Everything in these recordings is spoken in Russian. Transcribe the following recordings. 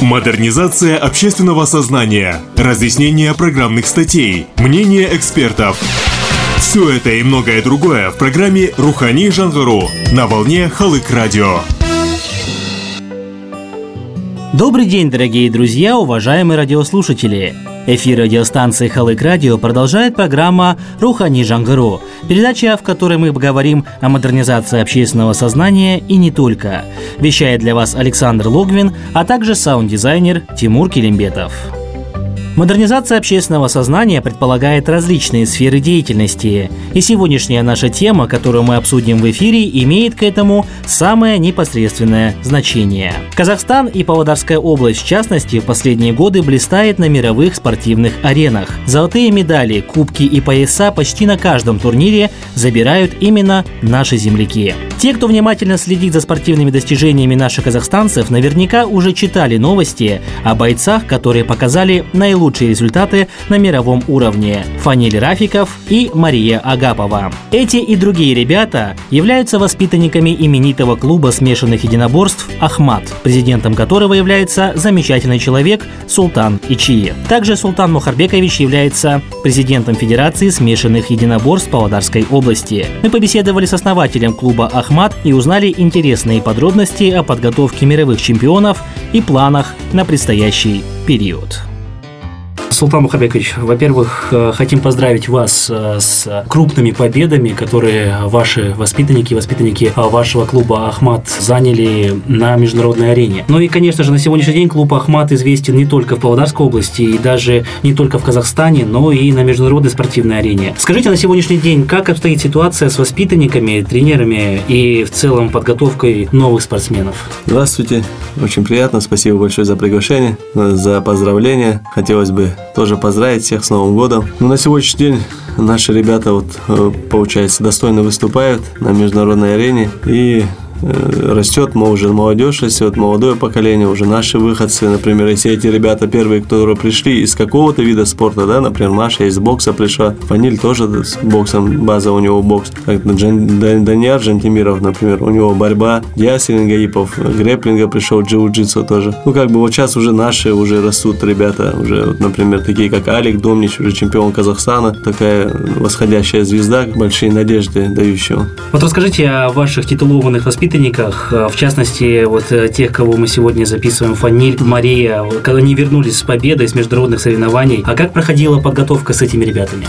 Модернизация общественного сознания, разъяснение программных статей, мнение экспертов. Все это и многое другое в программе «Рухани Жангару» на волне Халык Радио. Добрый день, дорогие друзья, уважаемые радиослушатели! Эфир радиостанции Халык Радио продолжает программа «Рухани Жангару», передача, в которой мы говорим о модернизации общественного сознания и не только. Вещает для вас Александр Логвин, а также саунд-дизайнер Тимур Килимбетов. Модернизация общественного сознания предполагает различные сферы деятельности, и сегодняшняя наша тема, которую мы обсудим в эфире, имеет к этому самое непосредственное значение. Казахстан и Павлодарская область, в частности, в последние годы блистает на мировых спортивных аренах. Золотые медали, кубки и пояса почти на каждом турнире забирают именно наши земляки. Те, кто внимательно следит за спортивными достижениями наших казахстанцев, наверняка уже читали новости о бойцах, которые показали наилучшие лучшие результаты на мировом уровне – Фаниль Рафиков и Мария Агапова. Эти и другие ребята являются воспитанниками именитого клуба смешанных единоборств «Ахмат», президентом которого является замечательный человек Султан Ичи. Также Султан Мухарбекович является президентом Федерации смешанных единоборств Павлодарской области. Мы побеседовали с основателем клуба «Ахмат» и узнали интересные подробности о подготовке мировых чемпионов и планах на предстоящий период. Султан Мухабекович, во-первых, э, хотим поздравить вас э, с крупными победами, которые ваши воспитанники, воспитанники вашего клуба «Ахмат» заняли на международной арене. Ну и, конечно же, на сегодняшний день клуб «Ахмат» известен не только в Павлодарской области и даже не только в Казахстане, но и на международной спортивной арене. Скажите на сегодняшний день, как обстоит ситуация с воспитанниками, тренерами и в целом подготовкой новых спортсменов? Здравствуйте, очень приятно, спасибо большое за приглашение, за поздравления. Хотелось бы тоже поздравить всех с Новым годом. Ну, на сегодняшний день наши ребята, вот, э, получается, достойно выступают на международной арене. И растет, мы уже молодежь растет, молодое поколение, уже наши выходцы, например, если эти ребята первые, которые пришли из какого-то вида спорта, да, например, Маша из бокса пришла, Фаниль тоже с боксом, база у него бокс, как Даниар Жантимиров, например, у него борьба, Ясин Гаипов, греплинга пришел, джиу-джитсу тоже. Ну, как бы вот сейчас уже наши уже растут ребята, уже, вот, например, такие как Алик Домнич, уже чемпион Казахстана, такая восходящая звезда, большие надежды дающего. Вот расскажите о ваших титулованных воспитанниках воспитанниках, э, в частности, вот э, тех, кого мы сегодня записываем, Фаниль, Мария, когда они вернулись с победой с международных соревнований. А как проходила подготовка с этими ребятами?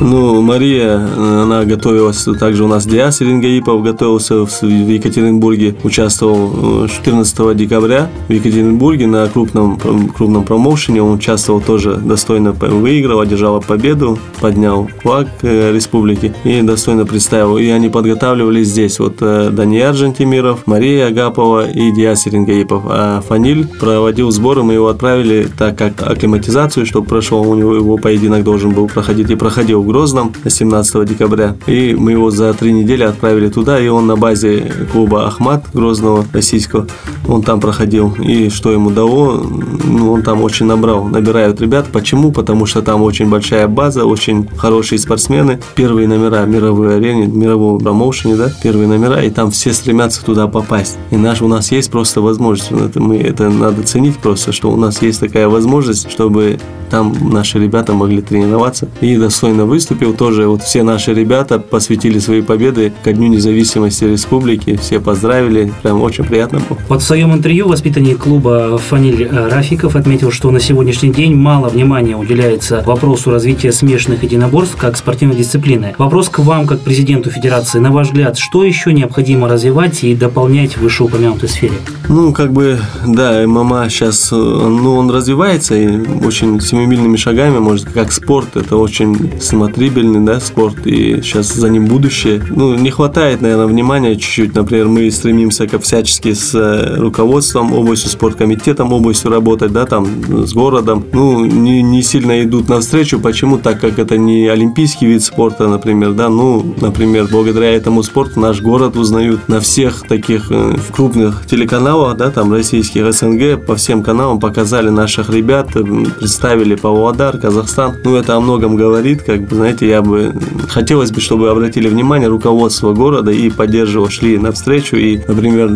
Ну, Мария, она готовилась, также у нас Диас Рингаипов готовился в Екатеринбурге, участвовал 14 э, декабря в Екатеринбурге на крупном, крупном промоушене, он участвовал тоже достойно, выиграл, одержал победу, поднял флаг э, республики и достойно представил. И они подготавливались здесь, вот э, Даниил Жантимиров, Мария Агапова и Диас Рингаипов. А Фаниль проводил сборы, мы его отправили так как акклиматизацию, чтобы прошел, у него его поединок должен был проходить и проходил Грозном 17 декабря. И мы его за три недели отправили туда, и он на базе клуба Ахмат Грозного российского, он там проходил. И что ему дало, ну, он там очень набрал, набирают ребят. Почему? Потому что там очень большая база, очень хорошие спортсмены. Первые номера мировой арене, мирового промоушене, да, первые номера, и там все стремятся туда попасть. И наш, у нас есть просто возможность, это, мы, это надо ценить просто, что у нас есть такая возможность, чтобы там наши ребята могли тренироваться и достойно выступить выступил тоже. Вот все наши ребята посвятили свои победы ко Дню независимости республики. Все поздравили. Прям очень приятно было. Вот в своем интервью воспитанник клуба Фаниль э, Рафиков отметил, что на сегодняшний день мало внимания уделяется вопросу развития смешанных единоборств как спортивной дисциплины. Вопрос к вам, как президенту Федерации. На ваш взгляд, что еще необходимо развивать и дополнять в вышеупомянутой сфере? Ну, как бы, да, ММА сейчас, э, ну, он развивается и очень семимильными шагами, может, как спорт, это очень смотрибельный, да, спорт, и сейчас за ним будущее. Ну, не хватает, наверное, внимания чуть-чуть. Например, мы стремимся как всячески с э, руководством областью, спорткомитетом областью работать, да, там, с городом. Ну, не, не сильно идут навстречу. Почему? Так как это не олимпийский вид спорта, например, да, ну, например, благодаря этому спорту наш город узнают на всех таких э, крупных телеканалах, да, там, российских СНГ, по всем каналам показали наших ребят, представили Павлодар, Казахстан. Ну, это о многом говорит, как бы, знаете, я бы хотелось бы, чтобы обратили внимание руководство города и поддерживало, шли навстречу. И, например,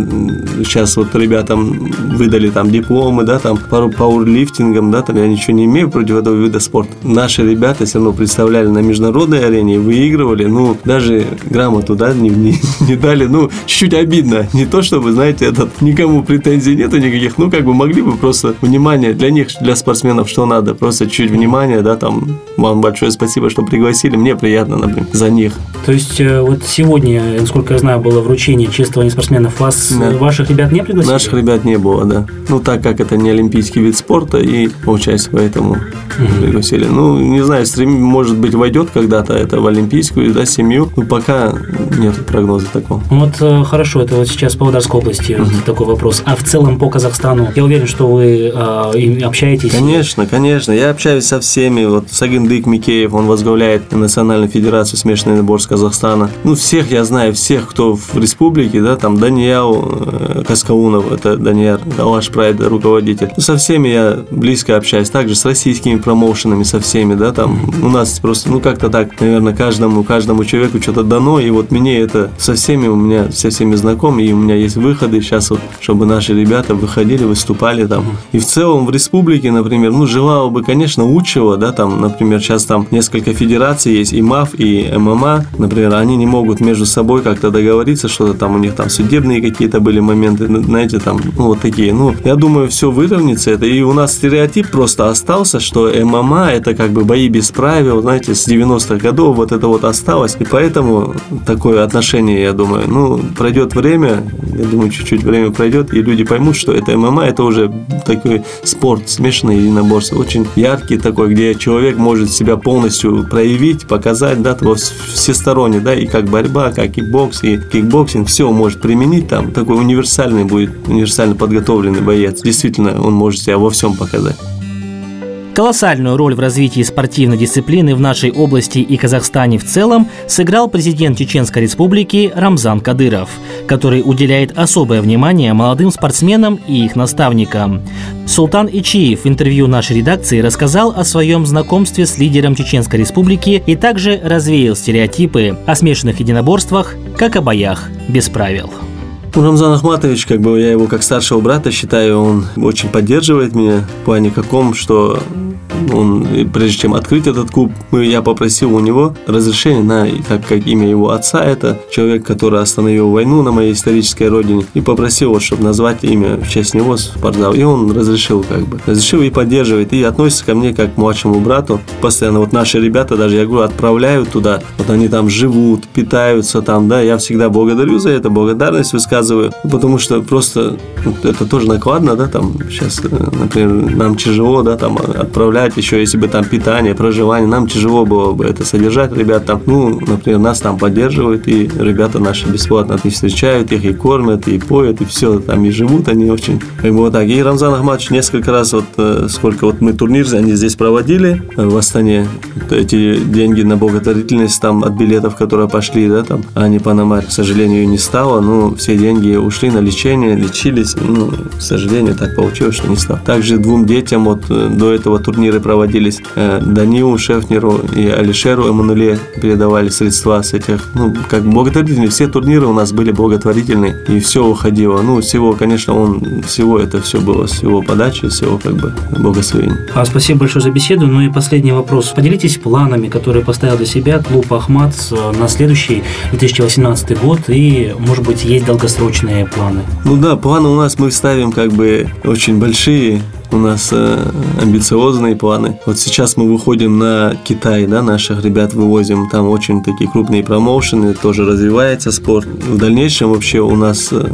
сейчас вот ребятам выдали там дипломы, да, там пару пауэрлифтингом, да, там я ничего не имею против этого вида спорта. Наши ребята все равно представляли на международной арене, выигрывали, ну, даже грамоту, да, не, не, не дали, ну, чуть-чуть обидно. Не то, чтобы, знаете, этот, никому претензий нету никаких, ну, как бы могли бы просто внимание для них, для спортсменов, что надо, просто чуть внимания, да, там, вам большое спасибо, что пригласили, мне приятно, например, за них. То есть, э, вот сегодня, насколько я знаю, было вручение чествования спортсменов, вас, да. ваших ребят не пригласили? Наших ребят не было, да. Ну, так как это не олимпийский вид спорта, и получается, поэтому угу. пригласили. Ну, не знаю, стрим, может быть, войдет когда-то это в олимпийскую, да, семью, но пока нет прогноза такого. Вот э, хорошо, это вот сейчас по Павлодарской области угу. такой вопрос. А в целом по Казахстану, я уверен, что вы э, общаетесь? Конечно, конечно. Я общаюсь со всеми. Вот Сагындык Микеев, он возглавляет Национальную федерацию смешанный с Казахстана. Ну, всех я знаю, всех, кто в республике, да, там Даниял э, Каскаунов, это Данияр, Далаш Прайд, руководитель. Ну, со всеми я близко общаюсь. Также с российскими промоушенами, со всеми, да, там у нас просто, ну, как-то так, наверное, каждому, каждому человеку что-то дано, и вот мне это со всеми у меня, со всеми знакомы, и у меня есть выходы сейчас вот, чтобы наши ребята выходили, выступали там. И в целом в республике, например, ну, желал бы, конечно, учего, да, там, например, сейчас там несколько федераций есть, и МАФ, и ММА, например, они не могут между собой как-то договориться, что-то там у них там судебные какие-то были моменты, знаете, там, ну, вот такие. Ну, я думаю, все выровняется это, и у нас стереотип просто остался, что ММА это как бы бои без правил, знаете, с 90-х годов вот это вот осталось, и поэтому такое отношение, я думаю, ну, пройдет время, я думаю, чуть-чуть время пройдет, и люди поймут, что это ММА, это уже такой спорт, смешанный единоборство, очень яркий такой, где человек может себя полностью проявить, показать, да, во всесторонне, да, и как борьба, как и бокс, и кикбоксинг, все может применить там, такой универсальный будет, универсально подготовленный боец. Действительно, он может себя во всем показать. Колоссальную роль в развитии спортивной дисциплины в нашей области и Казахстане в целом сыграл президент Чеченской Республики Рамзан Кадыров, который уделяет особое внимание молодым спортсменам и их наставникам. Султан Ичиев в интервью нашей редакции рассказал о своем знакомстве с лидером Чеченской Республики и также развеял стереотипы о смешанных единоборствах, как о боях без правил. Ну, Рамзан Ахматович, как бы я его как старшего брата считаю, он очень поддерживает меня в плане каком, что он, прежде чем открыть этот клуб, я попросил у него разрешение на, как, как имя его отца, это человек, который остановил войну на моей исторической родине, и попросил, вот, чтобы назвать имя в честь него спортзал. И он разрешил, как бы. Разрешил и поддерживает, и относится ко мне как к младшему брату. Постоянно вот наши ребята, даже я говорю, отправляют туда, вот они там живут, питаются там, да, я всегда благодарю за это, благодарность высказываю, потому что просто это тоже накладно, да, там сейчас, э, например, нам тяжело, да, там отправлять содержать еще, если бы там питание, проживание, нам тяжело было бы это содержать, ребят там, ну, например, нас там поддерживают, и ребята наши бесплатно их встречают, их и кормят, и поют, и все, там и живут они очень, бы вот так. И Рамзан Ахматович несколько раз, вот э, сколько вот мы турнир они здесь проводили э, в Астане, эти деньги на благотворительность там от билетов, которые пошли, да, там, а не Панамарь, к сожалению, не стало, ну, все деньги ушли на лечение, лечились, ну, к сожалению, так получилось, что не стало. Также двум детям вот э, до этого турнира проводились э, Данилу Шефнеру и Алишеру Эммануле передавали средства с этих, ну, как благотворительные. Все турниры у нас были благотворительные, и все уходило. Ну, всего, конечно, он, всего это все было, всего подачи, всего как бы благословения. А спасибо большое за беседу. Ну и последний вопрос. Поделитесь планами, которые поставил для себя клуб Ахмат на следующий 2018 год, и, может быть, есть долгосрочные планы? Ну да, планы у нас мы ставим как бы очень большие, у нас э, амбициозные планы. Вот сейчас мы выходим на Китай, да, наших ребят вывозим, там очень такие крупные промоушены, тоже развивается спорт. В дальнейшем вообще у нас э,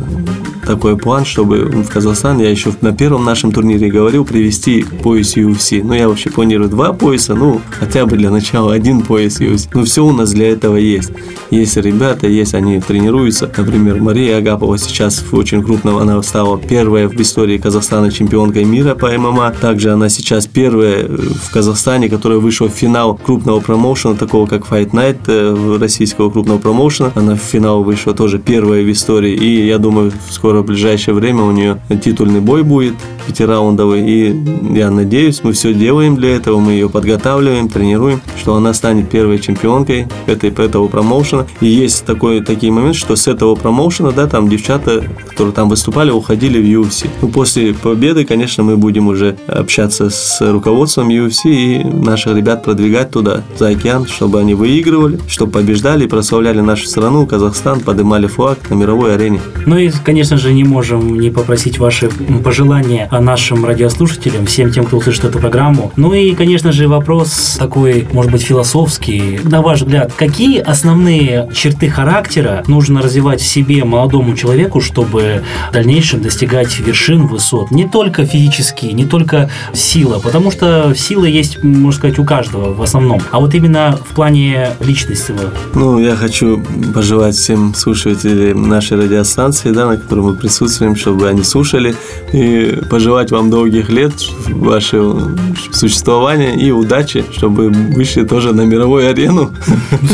такой план, чтобы в Казахстан, я еще на первом нашем турнире говорил, привести пояс UFC. Ну, я вообще планирую два пояса, ну, хотя бы для начала один пояс UFC. Ну, все у нас для этого есть. Есть ребята, есть, они тренируются. Например, Мария Агапова сейчас очень крупном, она стала первая в истории Казахстана чемпионкой мира по ММА. Также она сейчас первая в Казахстане, которая вышла в финал крупного промоушена, такого как Fight Night э, российского крупного промоушена. Она в финал вышла тоже первая в истории. И я думаю, скоро в ближайшее время у нее титульный бой будет. пятираундовой. И я надеюсь, мы все делаем для этого, мы ее подготавливаем, тренируем, что она станет первой чемпионкой этой, этого промоушена. И есть такой, такие моменты, что с этого промоушена, да, там девчата, которые там выступали, уходили в UFC. Ну, после победы, конечно, мы будем уже общаться с руководством UFC и наших ребят продвигать туда, за океан, чтобы они выигрывали, чтобы побеждали и прославляли нашу страну, Казахстан, поднимали флаг на мировой арене. Ну и, конечно же, не можем не попросить ваши пожелания нашим радиослушателям, всем тем, кто услышит эту программу. Ну и, конечно же, вопрос такой, может быть, философский. На ваш взгляд, какие основные черты характера нужно развивать в себе молодому человеку, чтобы в дальнейшем достигать вершин, высот? Не только физически, не только сила, потому что сила есть, можно сказать, у каждого в основном, а вот именно в плане личности. Ну, я хочу пожелать всем слушателям нашей радиостанции, да, на которой мы присутствуем, чтобы они слушали, и пожелать вам долгих лет вашего существования и удачи, чтобы вышли тоже на мировую арену.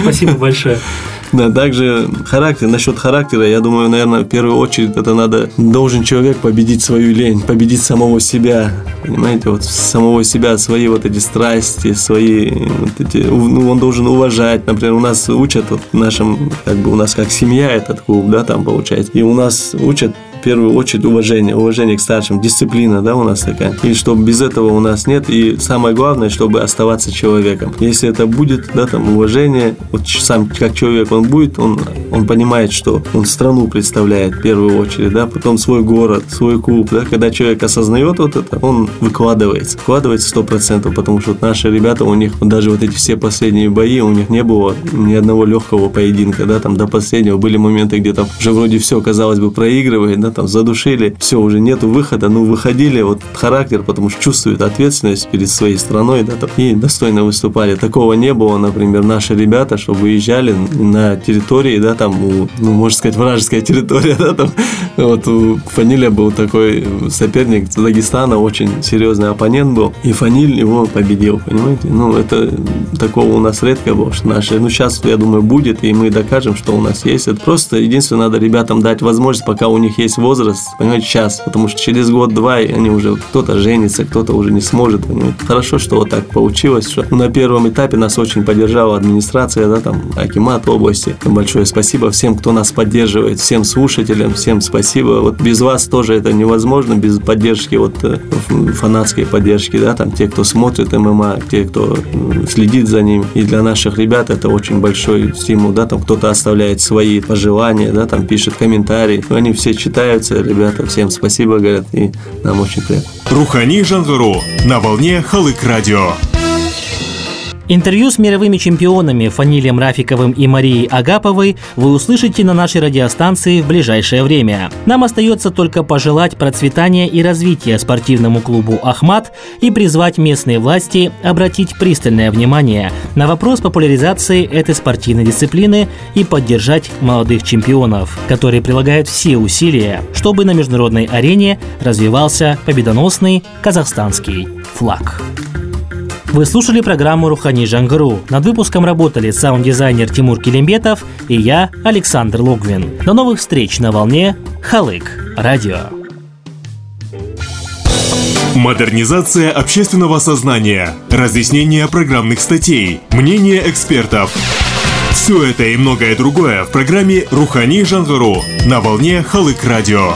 Спасибо большое. Да, также характер, насчет характера, я думаю, наверное, в первую очередь это надо, должен человек победить свою лень, победить самого себя, понимаете, вот самого себя, свои вот эти страсти, свои вот эти, ну, он должен уважать, например, у нас учат вот в нашем, как бы у нас как семья этот клуб, да, там получается, и у нас учат первую очередь уважение, уважение к старшим, дисциплина, да, у нас такая. И чтобы без этого у нас нет. И самое главное, чтобы оставаться человеком. Если это будет, да, там, уважение, вот сам как человек он будет, он, он понимает, что он страну представляет в первую очередь, да, потом свой город, свой клуб, да, когда человек осознает вот это, он выкладывается, сто процентов, потому что вот наши ребята, у них даже вот эти все последние бои, у них не было ни одного легкого поединка, да, там до последнего были моменты, где там уже вроде все, казалось бы, проигрывает, да, там задушили, все, уже нету выхода, ну, выходили, вот характер, потому что чувствуют ответственность перед своей страной, да, там, и достойно выступали. Такого не было, например, наши ребята, что выезжали на территории, да, там, у, ну, можно сказать, вражеская территория, да, там, вот у Фаниля был такой соперник Дагестана, очень серьезный оппонент был, и Фаниль его победил, понимаете? Ну, это такого у нас редко было, что наши, ну, сейчас, я думаю, будет, и мы докажем, что у нас есть. Это просто единственное, надо ребятам дать возможность, пока у них есть возраст, понимаете, сейчас, потому что через год-два они уже кто-то женится, кто-то уже не сможет, понимаете. Хорошо, что вот так получилось, что на первом этапе нас очень поддержала администрация, да, там, Акимат области. Большое спасибо всем, кто нас поддерживает, всем слушателям, всем спасибо. Вот без вас тоже это невозможно, без поддержки, вот э, фанатской поддержки, да, там, те, кто смотрит ММА, те, кто следит за ним. И для наших ребят это очень большой стимул, да, там кто-то оставляет свои пожелания, да, там пишет комментарии, они все читают нравится. Ребята, всем спасибо, говорят, и нам очень приятно. Рухани Жангару на волне Халык Радио. Интервью с мировыми чемпионами Фанилем Рафиковым и Марией Агаповой вы услышите на нашей радиостанции в ближайшее время. Нам остается только пожелать процветания и развития спортивному клубу «Ахмат» и призвать местные власти обратить пристальное внимание на вопрос популяризации этой спортивной дисциплины и поддержать молодых чемпионов, которые прилагают все усилия, чтобы на международной арене развивался победоносный казахстанский флаг. Вы слушали программу «Рухани Жангару». Над выпуском работали саунд-дизайнер Тимур Килимбетов и я, Александр Логвин. До новых встреч на волне Халык Радио. Модернизация общественного сознания, разъяснение программных статей, мнение экспертов. Все это и многое другое в программе «Рухани Жангару» на волне Халык Радио.